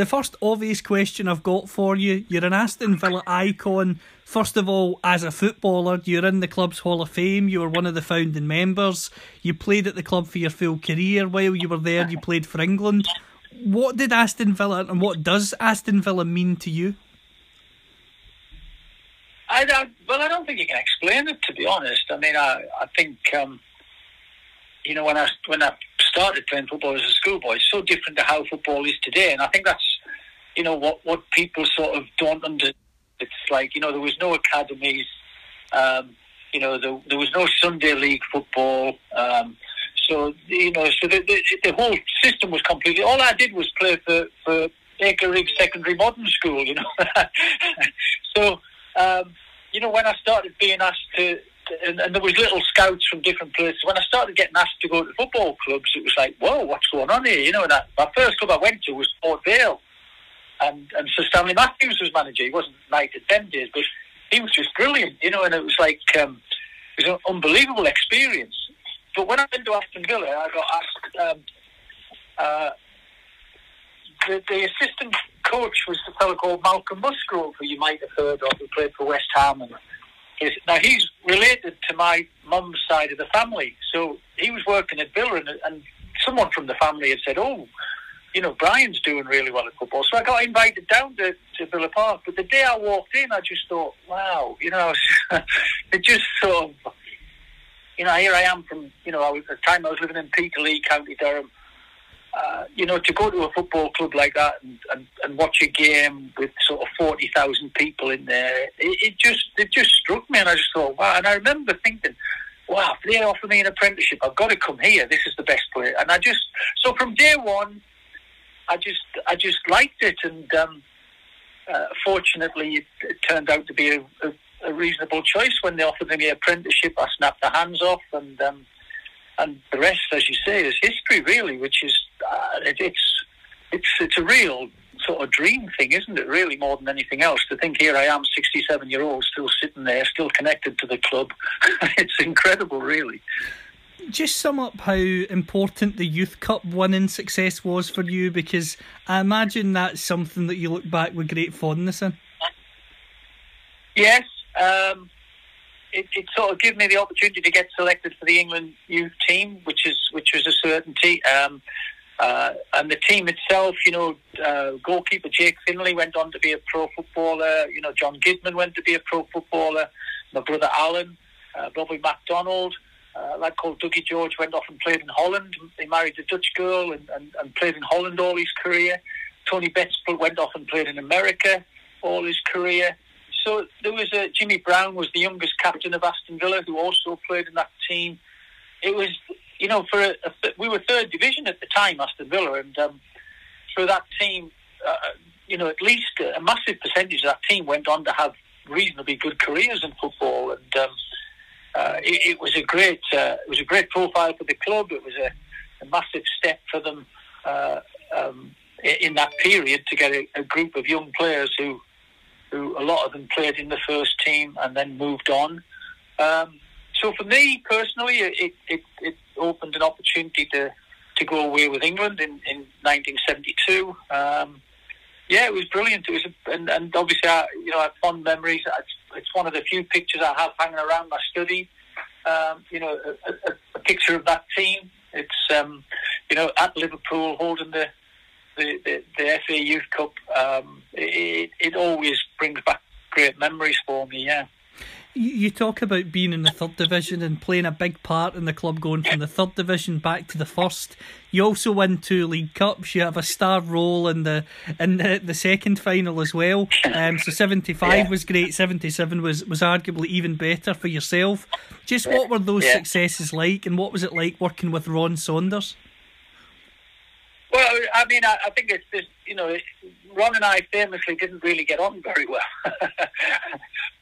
The first obvious question I've got for you you're an Aston Villa icon. First of all, as a footballer, you're in the club's Hall of Fame. You were one of the founding members. You played at the club for your full career. While you were there, you played for England. What did Aston Villa and what does Aston Villa mean to you? I don't, well, I don't think you can explain it. To be honest, I mean, I, I think um, you know when I when I started playing football as a schoolboy, it's so different to how football is today, and I think that's you know what what people sort of don't understand. It's like you know there was no academies, um, you know there, there was no Sunday league football. Um, so you know, so the, the, the whole system was completely. All I did was play for for Acre Secondary Modern School, you know. so um, you know, when I started being asked to, and, and there was little scouts from different places. When I started getting asked to go to football clubs, it was like, whoa, what's going on here? You know, and I, my first club I went to was Port Vale, and and Sir Stanley Matthews was manager. He wasn't knighted ten days, but he was just brilliant, you know. And it was like um, it was an unbelievable experience. But when I went to Aston Villa, I got asked. Um, uh, the, the assistant coach was a fellow called Malcolm Musgrove, who you might have heard of, who played for West Ham. And his, now he's related to my mum's side of the family, so he was working at Villa, and, and someone from the family had said, "Oh, you know, Brian's doing really well at football." So I got invited down to, to Villa Park. But the day I walked in, I just thought, "Wow," you know, it just sort of, you know, here I am from, you know, at the time I was living in Peterlee, County Durham uh, you know, to go to a football club like that and, and, and watch a game with sort of forty thousand people in there, it, it just it just struck me, and I just thought, wow. And I remember thinking, wow, if they offer me an apprenticeship, I've got to come here. This is the best place. And I just so from day one, I just I just liked it, and um, uh, fortunately, it, it turned out to be a, a, a reasonable choice when they offered me an apprenticeship. I snapped the hands off, and um, and the rest, as you say, is history, really, which is uh, it, it's it's it's a real sort of dream thing, isn't it? Really, more than anything else. To think here I am, sixty-seven year old, still sitting there, still connected to the club. it's incredible, really. Just sum up how important the Youth Cup winning success was for you, because I imagine that's something that you look back with great fondness in. Yes. Um, it, it sort of gave me the opportunity to get selected for the England youth team, which is which was a certainty. Um, uh, and the team itself, you know, uh, goalkeeper Jake Findlay went on to be a pro footballer. You know, John Gidman went to be a pro footballer. My brother Alan, uh, Bobby McDonald, uh, a lad called Dougie George went off and played in Holland. He married a Dutch girl and, and, and played in Holland all his career. Tony Betts went off and played in America all his career. So there was a Jimmy Brown was the youngest captain of Aston Villa who also played in that team. It was you know for a, a we were third division at the time Aston Villa and um, for that team uh, you know at least a massive percentage of that team went on to have reasonably good careers in football and um, uh, it, it, was a great uh, it was a great profile for the club. It was a, a massive step for them uh, um, in that period to get a, a group of young players who who a lot of them played in the first team and then moved on. Um, so for me personally, it, it, it opened an opportunity to, to go away with England in, in 1972. Um, yeah, it was brilliant. It was, and, and obviously, I, you know, I have fond memories. It's, it's one of the few pictures I have hanging around my study. Um, you know, a, a, a, picture of that team. It's, um, you know, at Liverpool holding the the, the, the FA Youth Cup, um, it, it always brings back great memories for me, yeah. You, you talk about being in the third division and playing a big part in the club going from the third division back to the first. You also win two League Cups. You have a star role in the in the, the second final as well. Um, so seventy five Yeah. was great. Seventy seven was was arguably even better for yourself. Just what were those Yeah. successes like, and what was it like working with Ron Saunders? I mean, I, I think it's just, you know, Ron and I famously didn't really get on very well.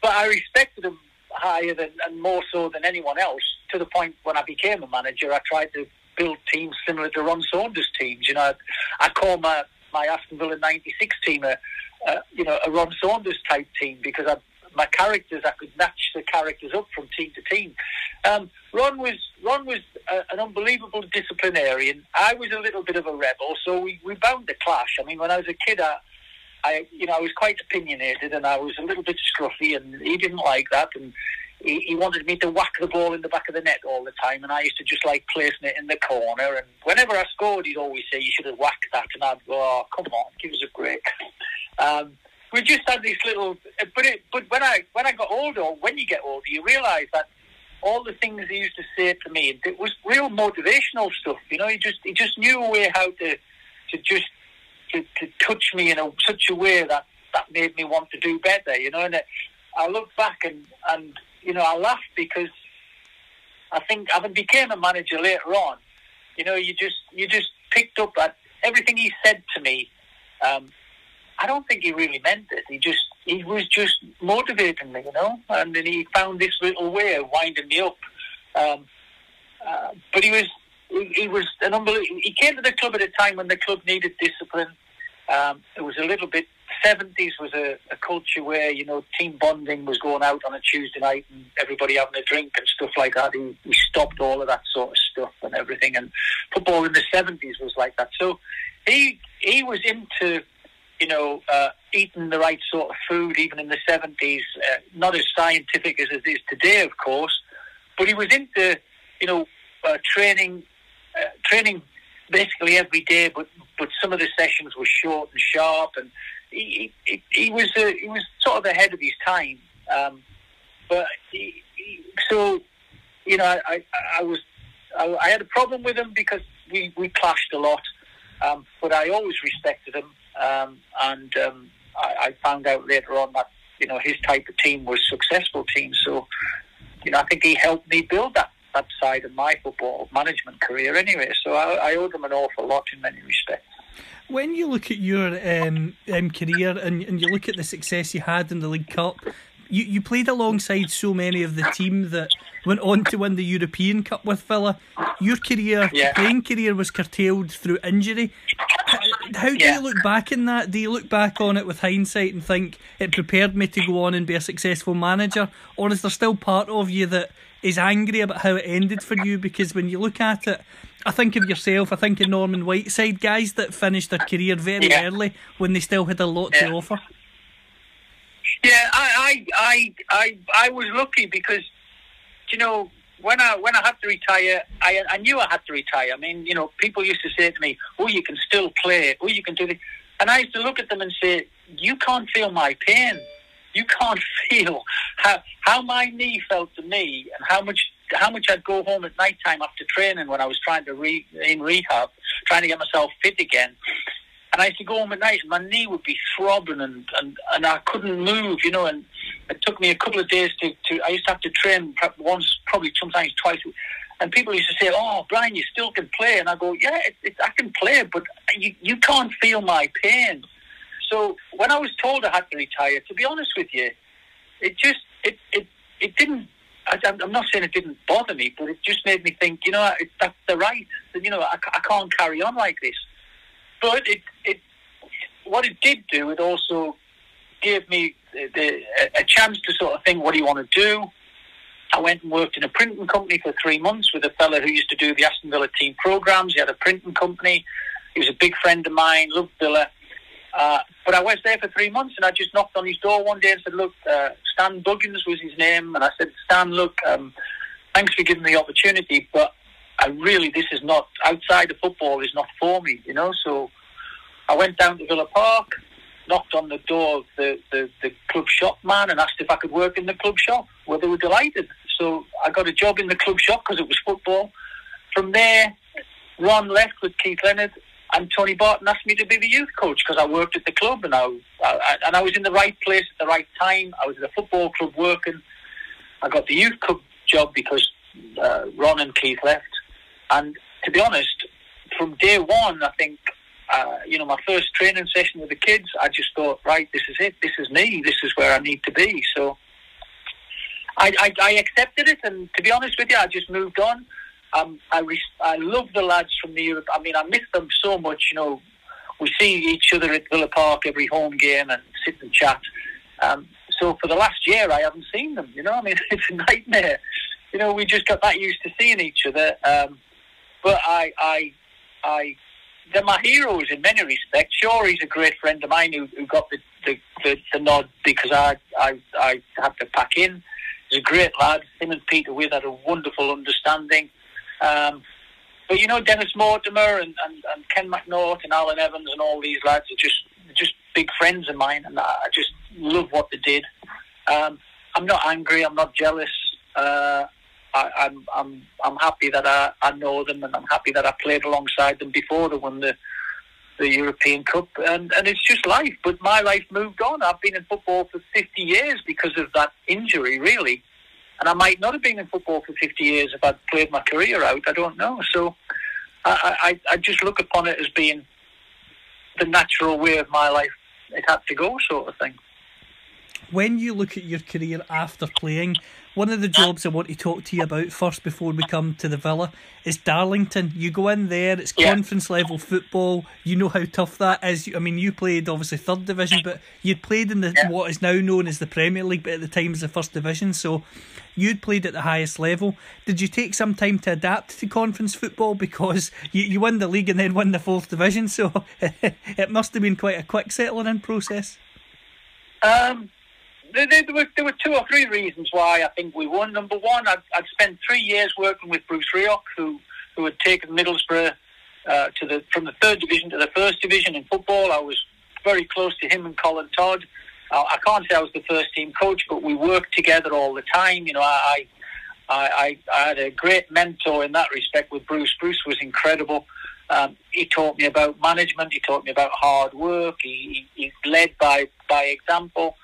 but I respected him higher than, and more so than anyone else, to the point when I became a manager, I tried to build teams similar to Ron Saunders' teams. You know, I, I call my, my Aston Villa 96 team a, a, you know, a Ron Saunders type team because I, my characters, I could match the characters up from team to team. Um, Ron was Ron was a, an unbelievable disciplinarian. I was a little bit of a rebel, so we, we bound to clash. I mean, when I was a kid, I, I you know I was quite opinionated, and I was a little bit scruffy, and he didn't like that, and he, he wanted me to whack the ball in the back of the net all the time, and I used to just like placing it in the corner. And whenever I scored, he'd always say, "You should have whacked that," and I'd go, "Oh, come on, give us a break." Um, we just had this little, but it, but when I when I got older, when you get older, you realise that all the things he used to say to me, it was real motivational stuff. You know, he just he just knew a way how to to just to, to touch me in a, such a way that that made me want to do better. You know, and it, I look back and and you know I laugh because I think having became a manager later on, you know, you just you just picked up that everything he said to me. Um, I don't think he really meant it. He just he was just motivating me, you know, and then he found this little way of winding me up. Um, uh, but he was he, he was an unbelievable. He came to the club at a time when the club needed discipline. Um, it was a little bit. Seventies was a, a culture where you know team bonding was going out on a Tuesday night and everybody having a drink and stuff like that. He, he stopped all of that sort of stuff and everything. And football in the seventies was like that. So he he was into you know, uh, eating the right sort of food, even in the 70s, uh, not as scientific as it is today, of course, but he was into, you know, uh, training, uh, training basically every day, but, but some of the sessions were short and sharp, and he, he, he was, uh, he was sort of ahead of his time. Um, but he, he, so, you know, I, I, I was, I, I had a problem with him because we, we clashed a lot. Um, but I always respected him, um, and um, I, I found out later on that you know his type of team was successful teams. So you know I think he helped me build that that side of my football management career anyway. So I, I owed him an awful lot in many respects. When you look at your um, um, career and, and you look at the success you had in the League Cup, you, you played alongside so many of the team that went on to win the European Cup with Villa. Your career, Yeah. playing career, was curtailed through injury. How, do Yeah. you look back in that? Do you look back on it with hindsight and think it prepared me to go on and be a successful manager, or is there still part of you that is angry about how it ended for you? Because when you look at it, I think of yourself. I think of Norman Whiteside, guys that finished their career very Yeah. early when they still had a lot Yeah. to offer. Yeah, I, I, I, I, I was lucky because, you know, when I when I had to retire, I, I knew I had to retire. I mean, you know, people used to say to me, "Oh, you can still play. Oh, you can do this," and I used to look at them and say, "You can't feel my pain. You can't feel how how my knee felt to me, and how much how much I'd go home at night time after training when I was trying to re, in rehab, trying to get myself fit again." And I used to go home at night and my knee would be throbbing and, and, and I couldn't move, you know, and it took me a couple of days to, to I used to have to train once, probably sometimes twice. And people used to say, oh, Brian, you still can play. And I go, yeah, it, it, I can play, but you, you can't feel my pain. So when I was told I had to retire, to be honest with you, it just, it, it, it didn't, I, I'm not saying it didn't bother me, but it just made me think, you know, it, that's the right. You know, I, I can't carry on like this. But it, it, what it did do, it also gave me the, a chance to sort of think, what do you want to do? I went and worked in a printing company for three months with a fella who used to do the Aston Villa team programs. He had a printing company. He was a big friend of mine, loved Villa. Uh, but I was there for three months and I just knocked on his door one day and said, look, uh, Stan Buggins was his name. And I said, Stan, look, um, thanks for giving me the opportunity, but I really, this is not, outside of football is not for me, you know. So I went down to Villa Park. Knocked on the door of the, the, the club shop man and asked if I could work in the club shop. Well, they were delighted. So I got a job in the club shop because it was football. From there, Ron left with Keith Leonard, and Tony Barton asked me to be the youth coach because I worked at the club and I, I, and I was in the right place at the right time. I was at a football club working. I got the youth club job because uh, Ron and Keith left. And to be honest, from day one, I think uh, you know, my first training session with the kids, I just thought, right, this is it. This is me. This is where I need to be. So I, I, I accepted it, and to be honest with you, I just moved on. Um, I res- I love the lads from the Europe. I mean, I miss them so much. You know, we see each other at Villa Park every home game and sit and chat. Um, so for the last year, I haven't seen them. You know, I mean, it's a nightmare. You know, we just got that used to seeing each other. Um, but I, I, I they're my heroes in many respects. Shaw, he's a great friend of mine who, who got the, the, the, the, nod because I, I, I had to pack in. He's a great lad. Him and Peter Withe had a wonderful understanding. Um, but you know, Dennis Mortimer and, and, and Ken McNaught and Allan Evans and all these lads are just just big friends of mine, and I just love what they did. Um, I'm not angry. I'm not jealous. Uh, I, I'm I'm I'm happy that I, I know them, and I'm happy that I played alongside them before they won the the European Cup, and and it's just life. But my life moved on. I've been in football for 50 years because of that injury, really, and I might not have been in football for 50 years if I'd played my career out. I don't know. So I I, I just look upon it as being the natural way of my life. It had to go, sort of thing when you look at your career after playing, one of the jobs I want to talk to you about first before we come to the Villa is Darlington. You go in there, it's yeah. conference level football. You know how tough that is. I mean, you played obviously third division, but you'd played in the yeah. what is now known as the Premier League, but at the time was the first division. So you'd played at the highest level. Did you take some time to adapt to conference football because you, you won the league and then won the fourth division? So it must have been quite a quick settling in process. Um there, there, were, there were two or three reasons why I think we won. Number one, I'd, I'd spent three years working with Bruce Rioch, who who had taken Middlesbrough uh, to the from the third division to the first division in football. I was very close to him and Colin Todd. Uh, I can't say I was the first team coach, but we worked together all the time. You know, I, I, I, I had a great mentor in that respect with Bruce. Bruce was incredible. Um, he taught me about management. He taught me about hard work. He, he, he led by by example.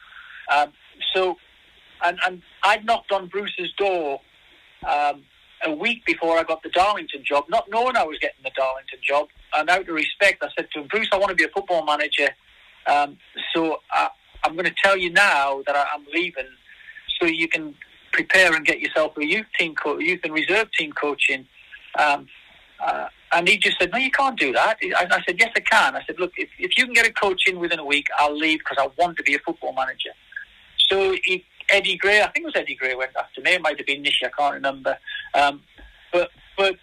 Um, so, and, and I knocked on Bruce's door um, a week before I got the Darlington job, not knowing I was getting the Darlington job. And out of respect, I said to him, Bruce, I want to be a football manager. Um, so I, I'm going to tell you now that I, am leaving so you can prepare and get yourself a youth team, co- youth and reserve team coaching. Um, uh, and he just said, no, you can't do that. And I said, yes, I can. I said, look, if, if you can get a coach in within a week, I'll leave because I want to be a football manager. So he, Eddie Gray, I think it was Eddie Gray went after me. It might have been Nishi, I can't remember. Um, but but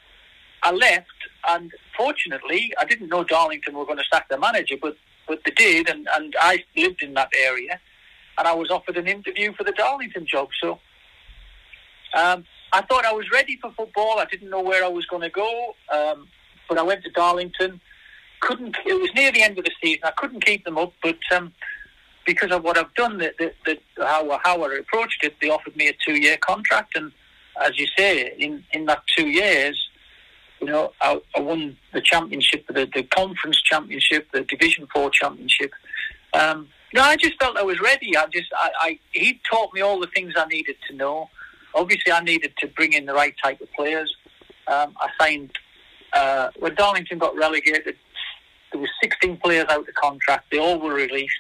I left, and fortunately, I didn't know Darlington were going to sack their manager, but but they did, and, and I lived in that area, and I was offered an interview for the Darlington job. So um, I thought I was ready for football. I didn't know where I was going to go, um, but I went to Darlington. Couldn't. It was near the end of the season. I couldn't keep them up, but um, because of what I've done, the, the, the, how, how I approached it, they offered me a two year contract. And as you say, in, in that two years, you know, I, I won the championship, the, the conference championship, the Division Four championship. Um, no, I just felt I was ready. I just, I, I, he taught me all the things I needed to know. Obviously, I needed to bring in the right type of players. Um, I signed uh, when Darlington got relegated. There were 16 players out of contract. They all were released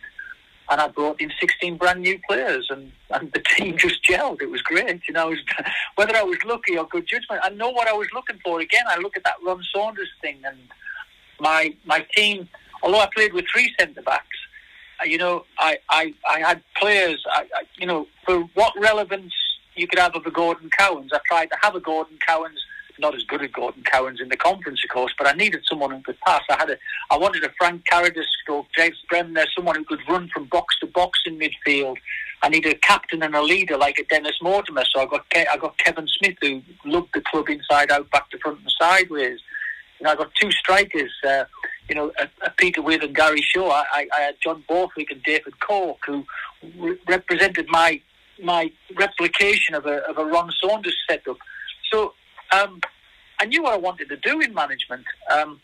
and I brought in 16 brand new players, and, and the team just gelled. It was great. You know, was, whether I was lucky or good judgment, I know what I was looking for. Again, I look at that Ron Saunders thing, and my my team. Although I played with three centre backs, uh, you know, I, I, I had players. I, I, you know, for what relevance you could have of a Gordon Cowans, I tried to have a Gordon Cowans not as good as Gordon Cowans in the conference, of course, but I needed someone who could pass. I had a, I wanted a Frank Carrodus or James Bremner, someone who could run from box to box in midfield. I needed a captain and a leader like a Dennis Mortimer. So I got Ke- I got Kevin Smith who loved the club inside out, back to front and sideways. Know, I got two strikers. Uh, you know, a, a Peter Withe and Gary Shaw. I, I had John Borthwick and David Cork who re- represented my my replication of a of a Ron Saunders setup. So um, I knew what I wanted to do in management, um,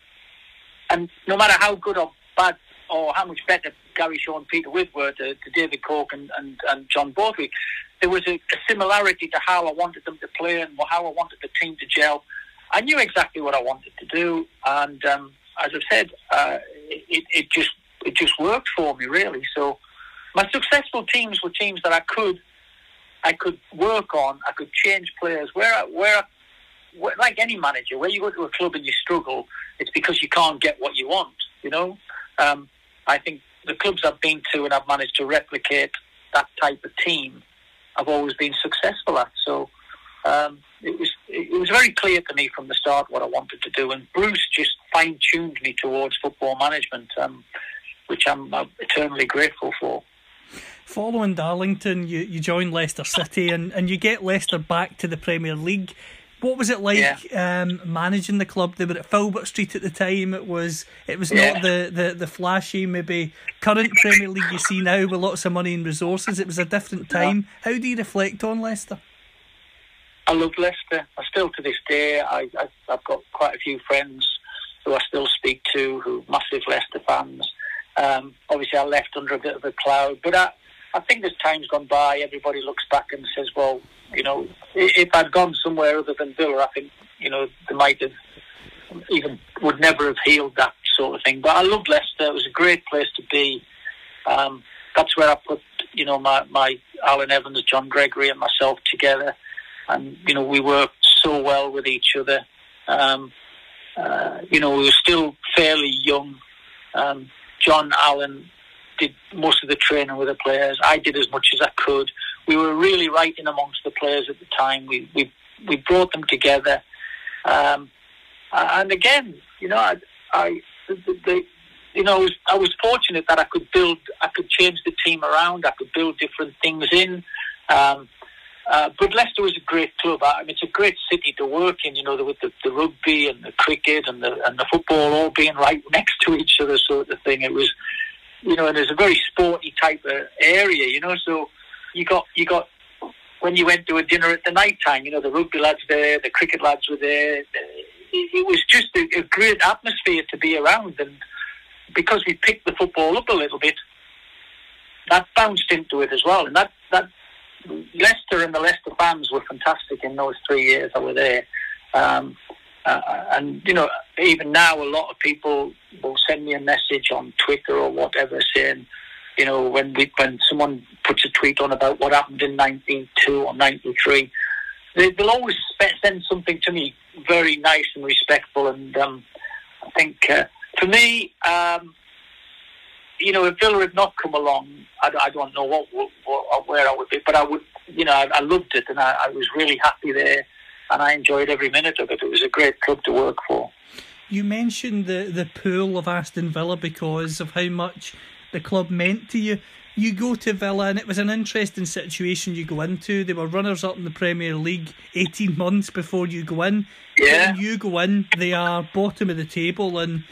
and no matter how good or bad or how much better Gary Shaw and Peter Withe were to, to David Cork and, and, and John Borthwick, there was a, a similarity to how I wanted them to play and how I wanted the team to gel. I knew exactly what I wanted to do, and um, as I've said, uh, it, it just it just worked for me really. So my successful teams were teams that I could I could work on. I could change players where I, where, I, like any manager, where you go to a club and you struggle, it's because you can't get what you want. You know, um, I think the clubs I've been to and I've managed to replicate that type of team, I've always been successful at. So um, it was it was very clear to me from the start what I wanted to do, and Bruce just fine tuned me towards football management, um, which I'm eternally grateful for. Following Darlington, you, you join Leicester City and, and you get Leicester back to the Premier League. What was it like yeah. um, managing the club? They were at Filbert Street at the time. It was it was yeah. not the, the, the flashy maybe current Premier League you see now with lots of money and resources. It was a different time. Yeah. How do you reflect on Leicester? I love Leicester. I still to this day I, I have got quite a few friends who I still speak to who are massive Leicester fans. Um, obviously, I left under a bit of a cloud, but I, I think as time's gone by, everybody looks back and says, well, you know, if I'd gone somewhere other than Villa, I think, you know, they might have even would never have healed that sort of thing. But I loved Leicester. It was a great place to be. Um, that's where I put, you know, my, my Allan Evans, John Gregory, and myself together. And, you know, we worked so well with each other. Um, uh, you know, we were still fairly young. Um, John Allen did most of the training with the players. I did as much as I could. We were really right in amongst the players at the time. We we we brought them together, um, and again, you know, I, I the, the, you know, I was, I was fortunate that I could build, I could change the team around, I could build different things in. Um, uh, but Leicester was a great club. I mean, it's a great city to work in. You know, with the, the rugby and the cricket and the and the football all being right next to each other, sort of thing. It was you know, and it's a very sporty type of area, you know. So you got you got when you went to a dinner at the night time, you know, the rugby lads there, the cricket lads were there. It was just a, a great atmosphere to be around, and because we picked the football up a little bit, that bounced into it as well. And that that Leicester and the Leicester fans were fantastic in those three years I were there. Um, uh, and you know, even now, a lot of people will send me a message on Twitter or whatever saying, you know, when we when someone puts a tweet on about what happened in '92 or '93, they, will always send something to me very nice and respectful. And um, I think uh, for me, um, you know, if Villa had not come along, I, I don't know what, what, what, where I would be, but I would, you know, I, I loved it and I, I was really happy there and I enjoyed every minute of it. It was a great club to work for. You mentioned the, the pool of Aston Villa because of how much the club meant to you. You go to Villa, and it was an interesting situation you go into. They were runners up in the Premier League 18 months before you go in. Yeah. When you go in, they are bottom of the table, and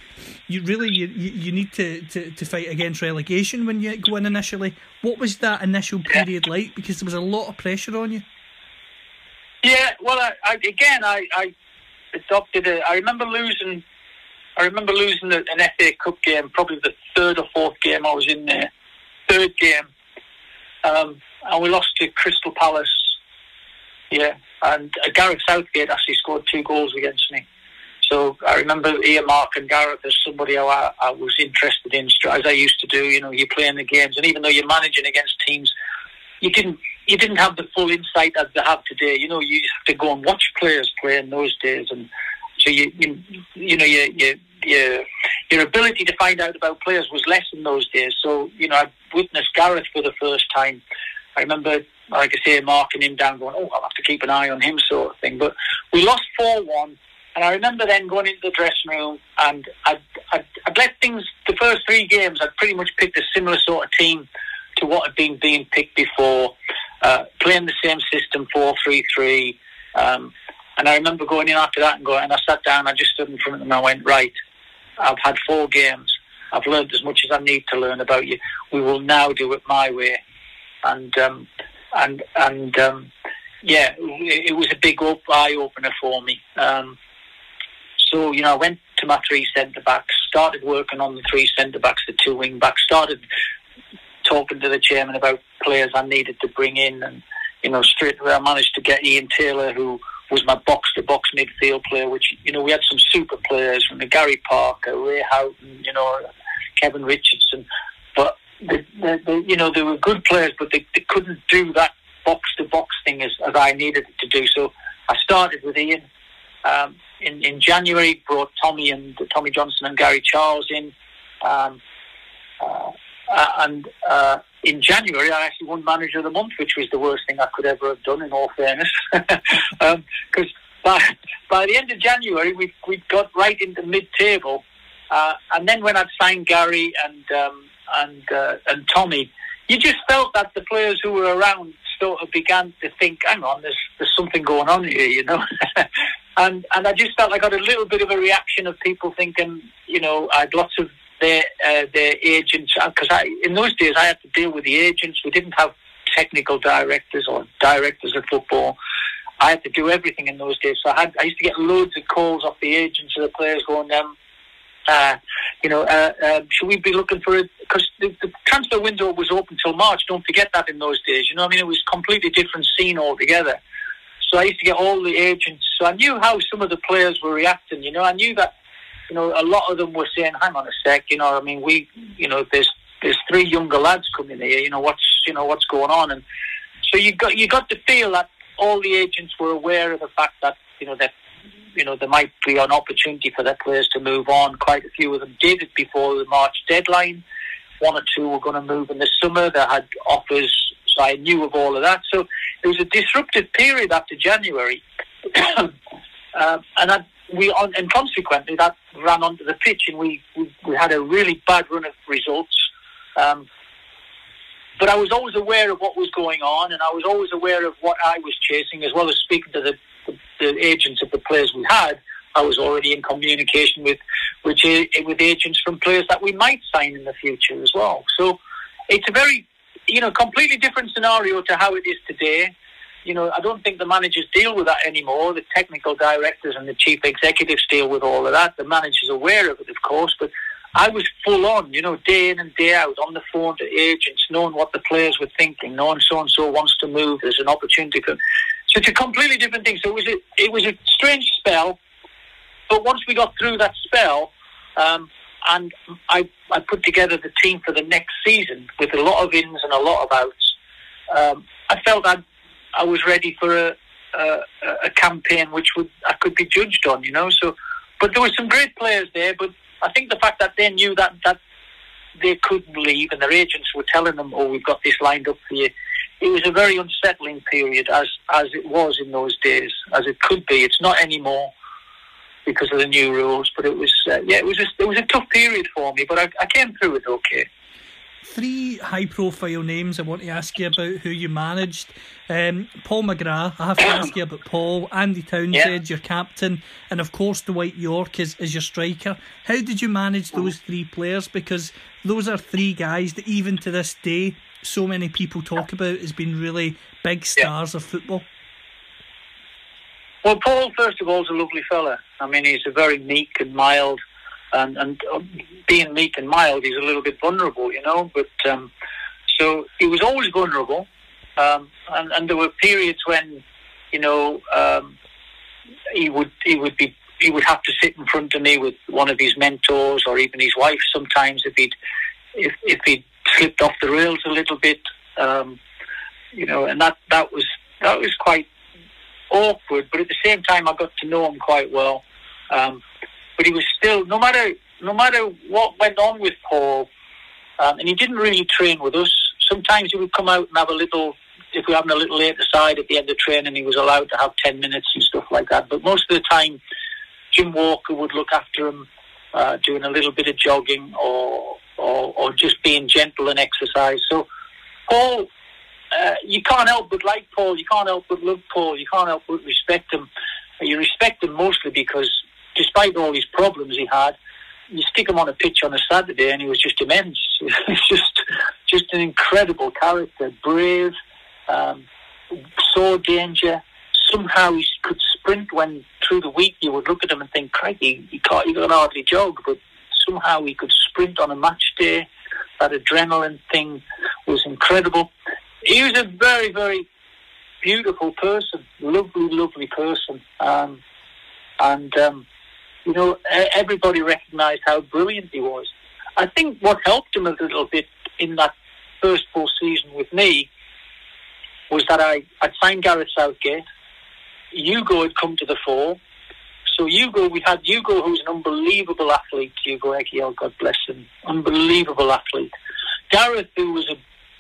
you really you, you need to, to, to fight against relegation when you go in initially. What was that initial period like? Because there was a lot of pressure on you. Yeah, well, I, I, again, I, I adopted it. I remember losing. I remember losing an FA Cup game, probably the third or fourth game I was in there. Third game, um, and we lost to Crystal Palace. Yeah, and uh, Gareth Southgate actually scored two goals against me. So I remember earmarking Gareth as somebody I, I was interested in, as I used to do. You know, you play in the games, and even though you're managing against teams, you didn't you didn't have the full insight as they have today. You know, you used to go and watch players play in those days, and so you you, you know your your your your ability to find out about players was less in those days. So you know, I witnessed Gareth for the first time. I remember, like I say, marking him down, going, "Oh, I'll have to keep an eye on him," sort of thing. But we lost four one. And I remember then going into the dressing room and I'd, I'd, I'd let things, the first three games, I'd pretty much picked a similar sort of team to what had been being picked before. Uh, playing the same system, four three three. Um, and I remember going in after that and going, and I sat down, I just stood in front of them and I went, right, I've had four games. I've learned as much as I need to learn about you. We will now do it my way, and um, and and um, yeah, it, it was a big op- eye opener for me. Um, so you know, I went to my three centre backs, started working on the three centre backs, the two wing backs, started talking to the chairman about players I needed to bring in, and you know, straight away I managed to get Ian Taylor, who was my box to box midfield player. Which you know, we had some super players from the Gary Parker, Ray Houghton, you know, Kevin Richardson, but you know, they were good players, but they, they couldn't do that box to box thing as, as I needed to do. So I started with Ian. Um, in, in January, brought Tommy and Tommy Johnson and Gary Charles in. Um, uh, and uh, in January, I actually won Manager of the Month, which was the worst thing I could ever have done, in all fairness. Because um, by, by the end of January, we we got right into mid-table. Uh, and then when I'd signed Gary and um, and uh, and Tommy, you just felt that the players who were around sort of began to think, "Hang on, there's there's something going on here," you know. and and I just felt I got a little bit of a reaction of people thinking, you know, I had lots of their uh, their agents because I in those days I had to deal with the agents. We didn't have technical directors or directors of football. I had to do everything in those days. So I had I used to get loads of calls off the agents of the players going, um, uh, you know, uh, uh, should we be looking for it? Because the, the, transfer window was open till March. Don't forget that in those days. You know, I mean, it was completely different scene altogether. So I used to get all the agents. So I knew how some of the players were reacting. You know, I knew that. You know, a lot of them were saying, "Hang on a sec." You know, I mean, we, you know, there's there's three younger lads coming here. You know, what's you know what's going on, and so you got you got to feel that all the agents were aware of the fact that you know that you know, there might be an opportunity for their players to move on. Quite a few of them did it before the March deadline. One or two were going to move in the summer. They had offers, so I knew of all of that. So it was a disruptive period after January, uh, and that we on, and consequently that ran onto the pitch, and we we, we had a really bad run of results. Um, but I was always aware of what was going on, and I was always aware of what I was chasing, as well as speaking to the the agents of the players we had, I was already in communication with with, with agents from players that we might sign in the future as well. So it's a very, you know, completely different scenario to how it is today. You know, I don't think the managers deal with that anymore. The technical directors and the chief executives deal with all of that. The manager's are aware of it, of course, but I was full on, you know, day in and day out on the phone to agents, knowing what the players were thinking, knowing so and so wants to move. There's an opportunity for so it's a completely different thing. So it was a, it was a strange spell, but once we got through that spell, um, and I, I put together the team for the next season with a lot of ins and a lot of outs. Um, I felt I, I was ready for a, a, a campaign which would I could be judged on, you know. So, but there were some great players there. But I think the fact that they knew that that they couldn't leave and their agents were telling them, "Oh, we've got this lined up for you," it was a very unsettling period, as as it was in those days, as it could be. It's not anymore because of the new rules, but it was uh, yeah, it was a, it was a tough period for me, but I, I came through it okay. Three high-profile names I want to ask you about who you managed. Um, Paul McGrath, I have to ask you about Paul. Andy Townsend, yeah. your captain, and of course Dwight Yorke is, is your striker. How did you manage those three players? Because those are three guys that even to this day so many people talk about as being really big stars yeah. of football? Well, Paul, first of all, is a lovely fella. I mean, he's a very meek and mild, and and uh, being meek and mild, he's a little bit vulnerable, you know. But um, so he was always vulnerable, um, and and there were periods when, you know, um, he would he would be he would have to sit in front of me with one of his mentors or even his wife sometimes if he'd if if he'd slipped off the rails a little bit, um, you know, and that that was that was quite awkward. But at the same time, I got to know him quite well. Um, but he was still, no matter no matter what went on with Paul, um, and he didn't really train with us. Sometimes he would come out and have a little. If we were having a little late aside at the end of training, he was allowed to have ten minutes and stuff like that. But most of the time, Jim Walker would look after him, uh, doing a little bit of jogging or or, or just being gentle and exercise. So, Paul, uh, you can't help but like Paul. You can't help but love Paul. You can't help but respect him. You respect him mostly because, despite all his problems he had, you stick him on a pitch on a Saturday, and he was just immense. Just just an incredible character, brave, um, saw danger. Somehow he could sprint when through the week you would look at him and think, crikey, he can't, can hardly jog, but somehow he could sprint on a match day. That adrenaline thing was incredible. He was a very, very beautiful person, lovely, lovely person. Um, and, um, you know, everybody recognised how brilliant he was. I think what helped him a little bit in that first full season with me was that I, I'd signed Gareth Southgate. Ugo had come to the fore. So Ugo, we had Ugo, who's an unbelievable athlete. Ugo Ehiogu, God bless him, unbelievable athlete. Gareth, who was a,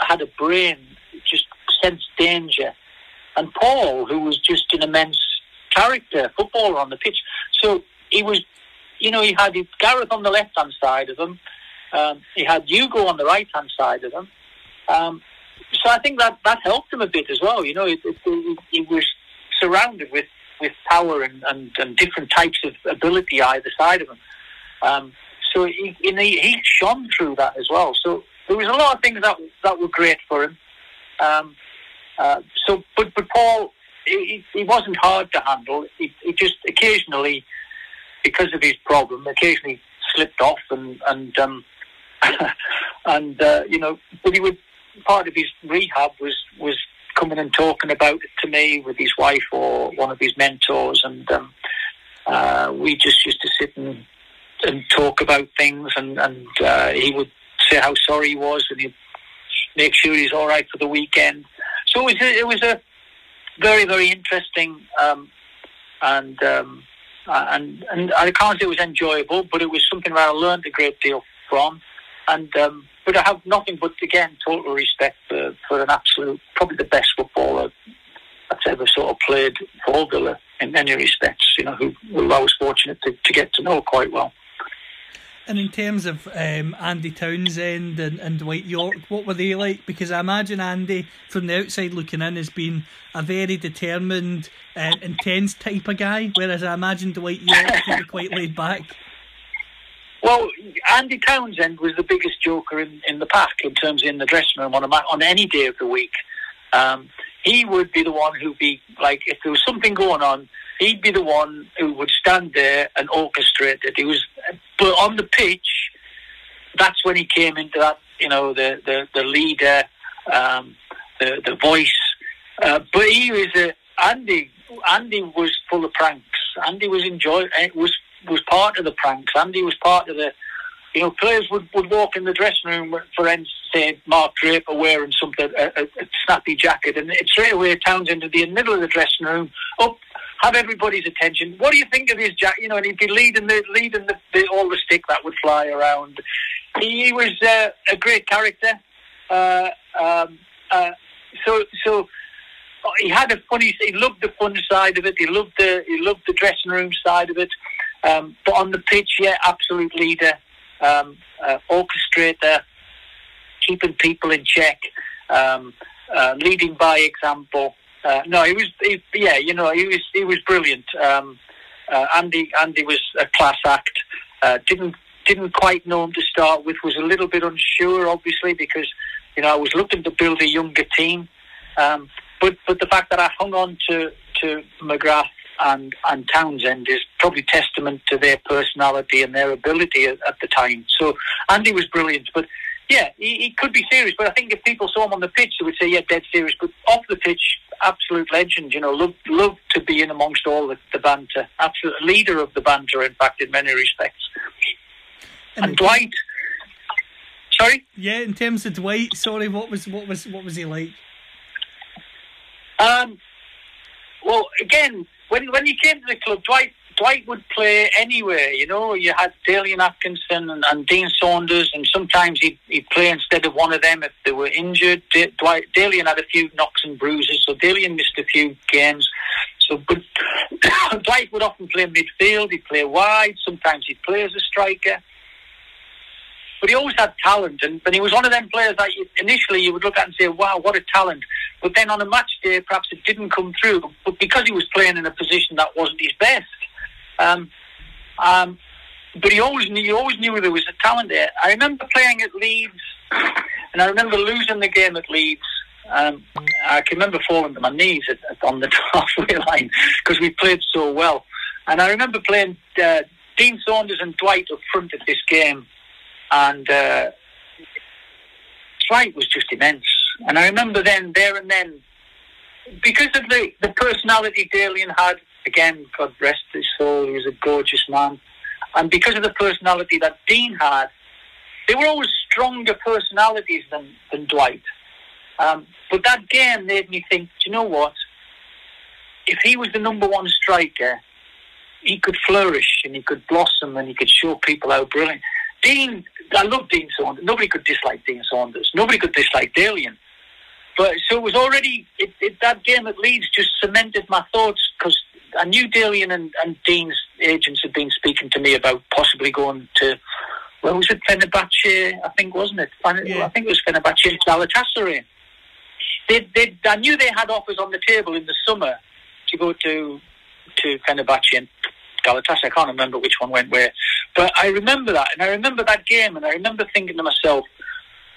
had a brain, just sensed danger, and Paul, who was just an immense character, footballer on the pitch. So he was, you know, he had Gareth on the left hand side of him. Um, he had Ugo on the right hand side of him. Um, so I think that that helped him a bit as well. You know, he was surrounded with, with power and, and, and, different types of ability either side of him. Um, so he, he, he shone through that as well. So there was a lot of things that that were great for him. Um, uh, so, but but Paul, he, he wasn't hard to handle. He, he, just occasionally, because of his problem, occasionally slipped off and and um, and uh, you know, but he would part of his rehab was was coming and talking about it to me with his wife or one of his mentors, and um, uh, we just used to sit and and talk about things, and and uh, he would say how sorry he was, and he'd make sure he's all right for the weekend. So it was a, it was a very very interesting um, and. Um, and and I can't say it was enjoyable, but it was something that I learned a great deal from. And um, but I have nothing but again total respect for, for an absolute probably the best footballer that's ever sort of played for Villa in many respects. You know, who, who I was fortunate to, to get to know quite well. And in terms of um, Andy Townsend and, and Dwight Yorke, what were they like? Because I imagine Andy, from the outside looking in, has been a very determined, uh, intense type of guy, whereas I imagine Dwight Yorke to be quite laid back. Well, Andy Townsend was the biggest joker in, in the pack in terms of in the dressing room on a, on any day of the week. Um, he would be the one who'd be like, if there was something going on, he'd be the one who would stand there and orchestrate it. He was, but on the pitch, that's when he came into that, you know, the the, the leader, um, the the voice. Uh, but he was Andy. Andy was full of pranks. Andy was enjoy was was part of the pranks. Andy was part of the, you know, players would, would walk in the dressing room, for instance, say Mark Draper wearing something, a, a, a snappy jacket, and it straight away Townsend would be in the middle of the dressing room, up, have everybody's attention. What do you think of his jacket? You know, and he'd be leading the leading the, the all the stick that would fly around. He, was uh, a great character. Uh, um, uh, so so he had a funny. He loved the fun side of it. He loved the he loved the dressing room side of it. Um, but on the pitch, yeah, absolute leader, um, uh, orchestrator, keeping people in check, um, uh, leading by example. Uh, no, he was, he, yeah, you know, he was, he was brilliant. Um, uh, Andy, Andy was a class act. Uh, didn't, didn't quite know him to start with. Was a little bit unsure, obviously, because you know I was looking to build a younger team. Um, but, but the fact that I hung on to to McGrath and, and Townsend is probably testament to their personality and their ability at, at the time. So Andy was brilliant, but yeah, he, he, could be serious. But I think if people saw him on the pitch, they would say, yeah, dead serious. But off the pitch, absolute legend. You know, love love to be in amongst all the, the banter. Absolute leader of the banter, in fact, in many respects. And, and Dwight. Sorry. Yeah, in terms of Dwight, sorry, what was what was what was he like? Um. Well, again, when when he came to the club, Dwight Dwight would play anywhere. You know, you had Dalian Atkinson and, and Dean Saunders, and sometimes he'd, he'd play instead of one of them if they were injured. D- Dwight Dalian had a few knocks and bruises, so Dalian missed a few games. So, but Dwight would often play midfield. He'd play wide. Sometimes he'd play as a striker. But he always had talent, and, he was one of them players that you, initially you would look at and say, "Wow, what a talent!" But then on a match day, perhaps it didn't come through. But because he was playing in a position that wasn't his best, um, um, but he always knew, always knew there was a talent there. I remember playing at Leeds, and I remember losing the game at Leeds. Um, I can remember falling to my knees at, at, on the halfway line because we played so well. And I remember playing uh, Dean Saunders and Dwight up front at this game, and uh, Dwight was just immense. And I remember then, there and then, because of the, the personality Dalian had, again, God rest his soul, he was a gorgeous man. And because of the personality that Dean had, they were always stronger personalities than, than Dwight. Um, but that game made me think, do you know what? If he was the number one striker, he could flourish and he could blossom and he could show people how brilliant. Dean, I love Dean Saunders. Nobody could dislike Dean Saunders. Nobody could dislike Dalian. But so it was already it, it, that game at Leeds just cemented my thoughts because I knew Dalian and, and Dean's agents had been speaking to me about possibly going to well was it Fenerbahce I think wasn't it yeah. I think it was Fenerbahce and Galatasaray. They, they, I knew they had offers on the table in the summer to go to to Fenerbahce and Galatasaray. I can't remember which one went where, but I remember that, and I remember that game, and I remember thinking to myself,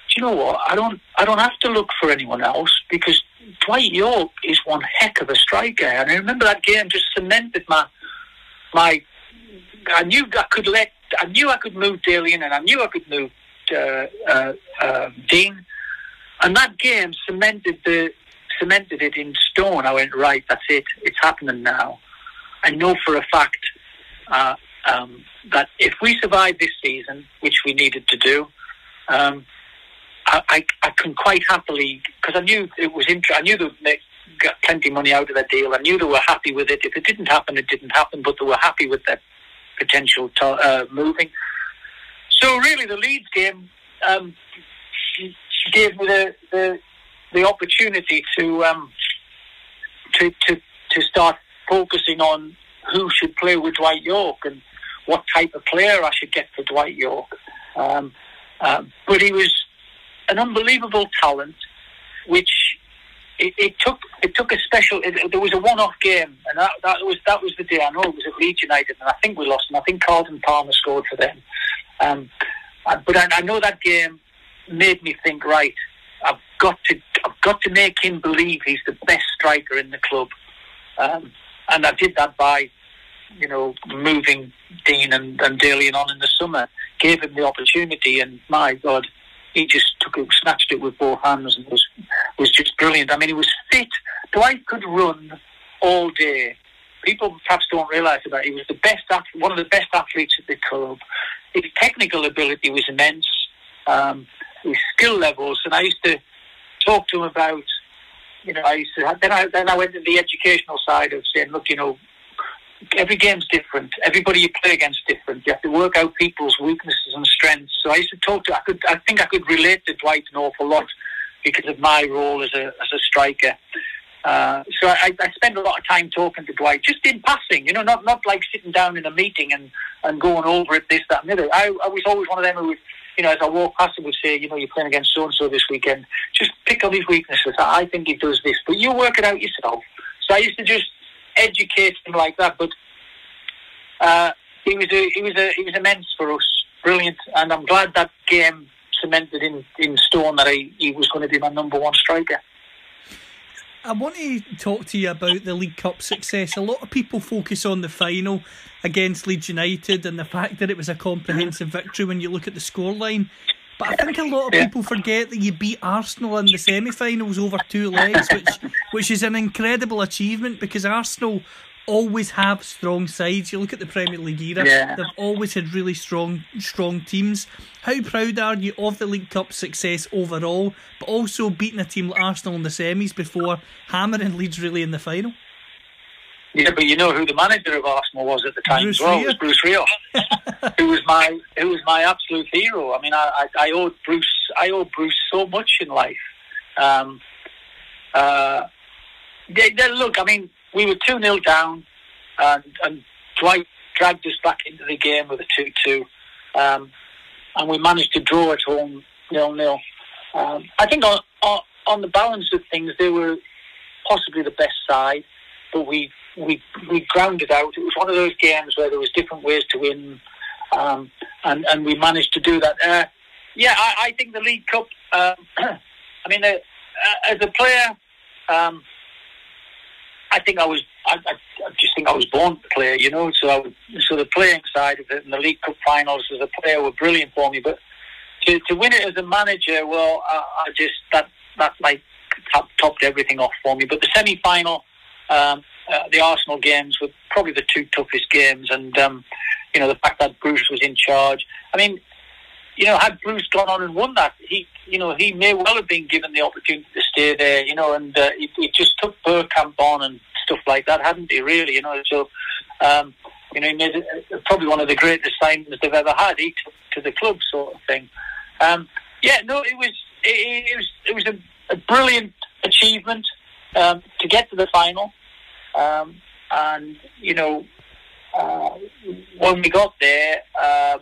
do you know what? I don't, I don't have to look for anyone else because Dwight Yorke is one heck of a striker, and I remember that game just cemented my, my. I knew I could let, I knew I could move Dalian, and I knew I could move uh, uh, uh, Dean, and that game cemented the cemented it in stone. I went right. That's it. It's happening now. I know for a fact uh, um, that if we survive this season, which we needed to do, um, I, I, can quite happily because I knew it was inter- I knew they got plenty of money out of that deal. I knew they were happy with it. If it didn't happen, it didn't happen. But they were happy with that potential to- uh, moving. So really, the Leeds game um, gave me the, the the opportunity to um, to to to start focusing on who should play with Dwight Yorke and what type of player I should get for Dwight Yorke. Um, um, but he was an unbelievable talent, which it, it, took it took a special. It, there was a one-off game, and that, that was that was the day. I know it was at Leeds United, and I think we lost. And I think Carlton Palmer scored for them. Um, uh, but I, I know that game made me think. Right, I've got to I've got to make him believe he's the best striker in the club. Um, and I did that by you know, moving Dean and, and Dalian on in the summer, gave him the opportunity, and my God, he just took it, snatched it with both hands, and was was just brilliant. I mean, he was fit. Dwight could run all day. People perhaps don't realise. It. He was the best, one of the best athletes at the club. His technical ability was immense. Um, his skill levels, and I used to talk to him about. You know, I used to, then I then I went to the educational side of saying, look, you know, every game's different. Everybody you play against is different. You have to work out people's weaknesses and strengths. So I used to talk to. I could. I think I could relate to Dwight an awful lot because of my role as a as a striker. Uh, so I, I spend a lot of time talking to Dwight, just in passing, you know, not not like sitting down in a meeting and, and going over it, this, that, and the other. I, I was always one of them who would, you know, as I walk past him, would say, you know, you're playing against so and so this weekend. Just pick up his weaknesses. I think he does this, but you work it out yourself. So I used to just educate him like that. But uh, he was a, he was a, he was immense for us, brilliant, and I'm glad that game cemented in, in stone that he, he was going to be my number one striker. I want to talk to you about the League Cup success. A lot of people focus on the final against Leeds United and the fact that it was a comprehensive victory when you look at the scoreline. But I think a lot of yeah. people forget that you beat Arsenal in the semi-finals over two legs, which which is an incredible achievement because Arsenal always have strong sides. You look at the Premier League era; yeah. they've always had really strong strong teams. How proud are you of the League Cup success overall, but also beating a team like Arsenal in the semis before hammering Leeds really in the final? Yeah, but you know who the manager of Arsenal was at the time Bruce as well. It was Bruce Rioch, who was my who was my absolute hero. I mean, I, I, I owed Bruce I owed Bruce so much in life. Um, uh, they, they, look, I mean, we were two 0 down, and, and Dwight dragged us back into the game with a two two, um, and we managed to draw at home nil nil. Um, I think on, on on the balance of things, they were possibly the best side, but we we we grounded out. It was one of those games where there was different ways to win, um, and and we managed to do that. Uh, yeah, I, I think the League Cup. Um, I mean, uh, uh, as a player, um, I think I was. I, I, I just think I was born to play. You know, so so the playing side of it and the League Cup finals as a player were brilliant for me. But to, to win it as a manager, well, I, just that that like top, topped everything off for me. But the semi final. Um, uh, the Arsenal games were probably the two toughest games, and um, you know the fact that Bruce was in charge. I mean, you know, had Bruce gone on and won that, he, you know, he may well have been given the opportunity to stay there. You know, and uh, he just took Bergkamp on and stuff like that, hadn't he? Really, you know, so. Um, you know, he made it, uh, probably one of the greatest signings they've ever had. He took to the club, sort of thing. Um, yeah, no, it was it, it was it was a, a brilliant achievement um, to get to the final. Um, and you know, uh, when we got there, um,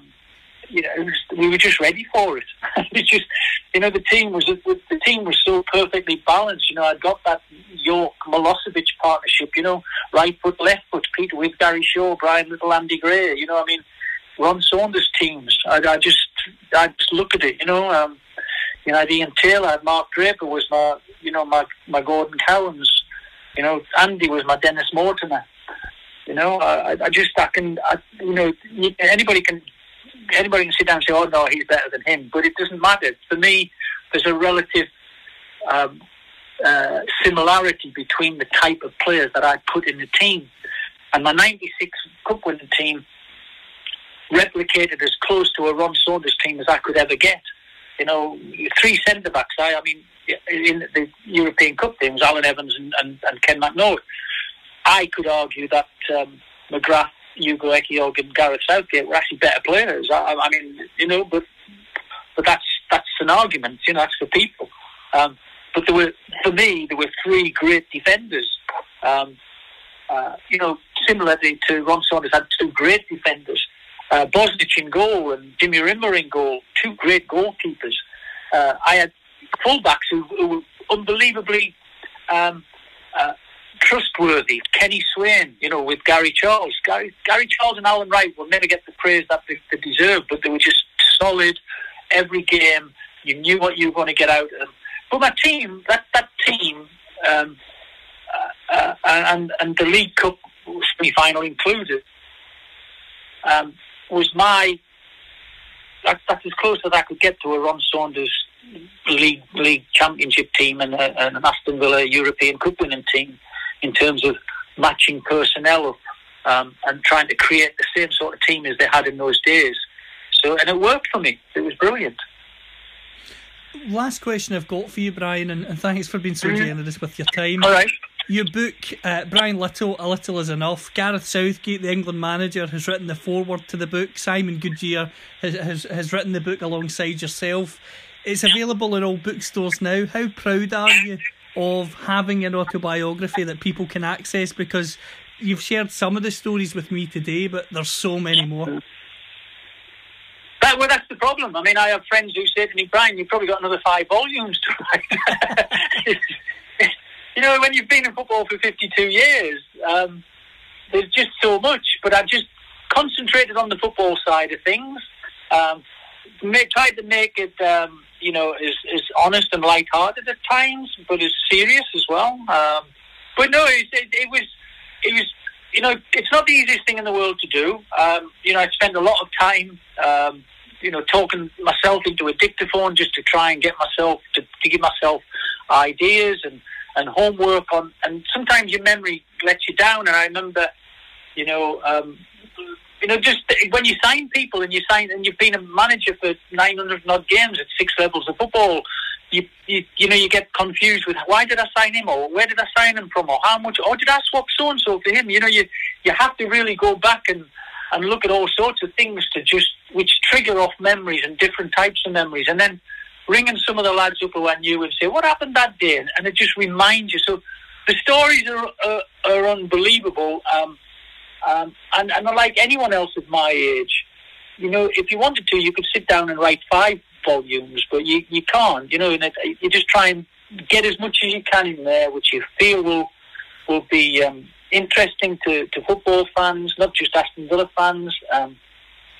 you know, was, we were just ready for it. it just, you know, the team was the team was so perfectly balanced. You know, I got that Yorke Milosevic partnership. You know, right foot, left foot, Peter with Gary Shaw, Brian Little, Andy Gray. You know, I mean, Ron Saunders teams. I, I just, I just look at it. You know, um, you know, I had Ian Taylor, Mark Draper was my, you know, my my Gordon Cowans. You know, Andy was my Dennis Mortimer. You know, I, I just I can, I, you know, anybody can anybody can sit down and say, "Oh no, he's better than him," but it doesn't matter. For me, there's a relative um, uh, similarity between the type of players that I put in the team, and my '96 Cup winning team replicated as close to a Ron Saunders team as I could ever get. You know, three centre backs. I, I mean, in the European Cup teams, Allan Evans and, and, and Ken McNaught. I could argue that um, McGrath, Ugo Ehiogu, and Gareth Southgate were actually better players. I, I, mean, you know, but but that's that's an argument. You know, that's for people. Um, but there were, for me, there were three great defenders. Um, uh, you know, similarly to Ron Saunders had two great defenders. Uh, Bosnich in goal and Jimmy Rimmer in goal, two great goalkeepers. Uh, I had fullbacks who, who were unbelievably um, uh, trustworthy. Kenny Swain, you know, with Gary Charles. Gary, Gary Charles and Alan Wright will never get the praise that they, they deserve, but they were just solid every game. You knew what you were going to get out of them. But my team, that that team, um, uh, uh, and and the League Cup semi final included, um, was my. That, that's as close as I could get to a Ron Saunders league league championship team and, a, and an Aston Villa European Cup winning team in terms of matching personnel up um, and trying to create the same sort of team as they had in those days. So and it worked for me. It was brilliant. Last question I've got for you, Brian, and, and thanks for being so mm-hmm. generous with your time. All right. Your book, uh, Brian Little, A Little Is Enough. Gareth Southgate, the England manager, has written the foreword to the book. Simon Goodyear has, has, has written the book alongside yourself. It's available in all bookstores now. How proud are you of having an autobiography that people can access? Because you've shared some of the stories with me today, but there's so many more. That, well, that's the problem. I mean, I have friends who say to me, Brian, you've probably got another five volumes to write. you know, when you've been in football for 52 years, um, there's just so much. But I've just concentrated on the football side of things. Um, tried to make it um, you know, is, is honest and light-hearted at times, but is serious as well. Um, but no, it, it, it, was, it was, you know, it's not the easiest thing in the world to do. Um, you know, I spent a lot of time, um, you know, talking myself into a dictaphone just to try and get myself to, to give myself ideas and, and homework on, and sometimes your memory lets you down. And I remember, you know, um, you know, just when you sign people and you sign and you've been a manager for 900 odd games at six levels of football, you, you you know you get confused with why did I sign him or where did I sign him from or how much or did I swap so and so for him? You know, you you have to really go back and and look at all sorts of things to just which trigger off memories and different types of memories, and then ringing some of the lads up who I knew and say what happened that day, and it just reminds you. So the stories are are, are unbelievable. Um, um, and, and like anyone else of my age, you know, if you wanted to, you could sit down and write five volumes, but you, you can't, you know, and it, you just try and get as much as you can in there, which you feel will will be um, interesting to, to football fans, not just Aston Villa fans. Um,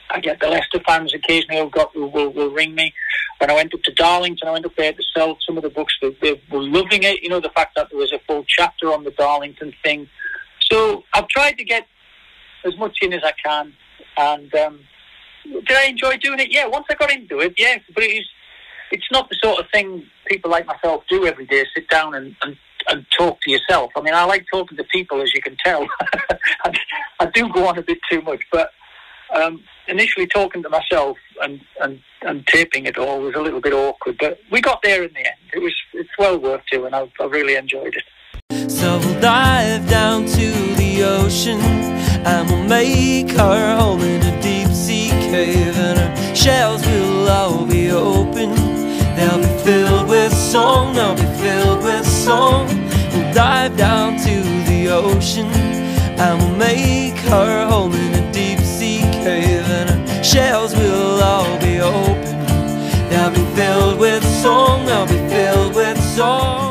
I get the Leicester fans occasionally who got who will, will ring me. When I went up to Darlington, I went up there to sell some of the books. They, they were loving it. You know, the fact that there was a full chapter on the Darlington thing. So I've tried to get as much in as I can. And um, did I enjoy doing it? Yeah. Once I got into it, yeah. But it's it's not the sort of thing people like myself do every day. Sit down and, and and talk to yourself. I mean, I like talking to people, as you can tell. I, I do go on a bit too much, but um, initially talking to myself and, and, and taping it all was a little bit awkward. But we got there in the end. It was it's well worth doing. I, I really enjoyed it. So we'll dive down to the ocean and we'll make our home in a deep sea cave, and our shells will all be open. They'll be filled with song. They'll be filled with song. We'll dive down to the ocean and we'll make our home in a deep sea cave, and our shells will all be open. They'll be filled with song. They'll be filled with song.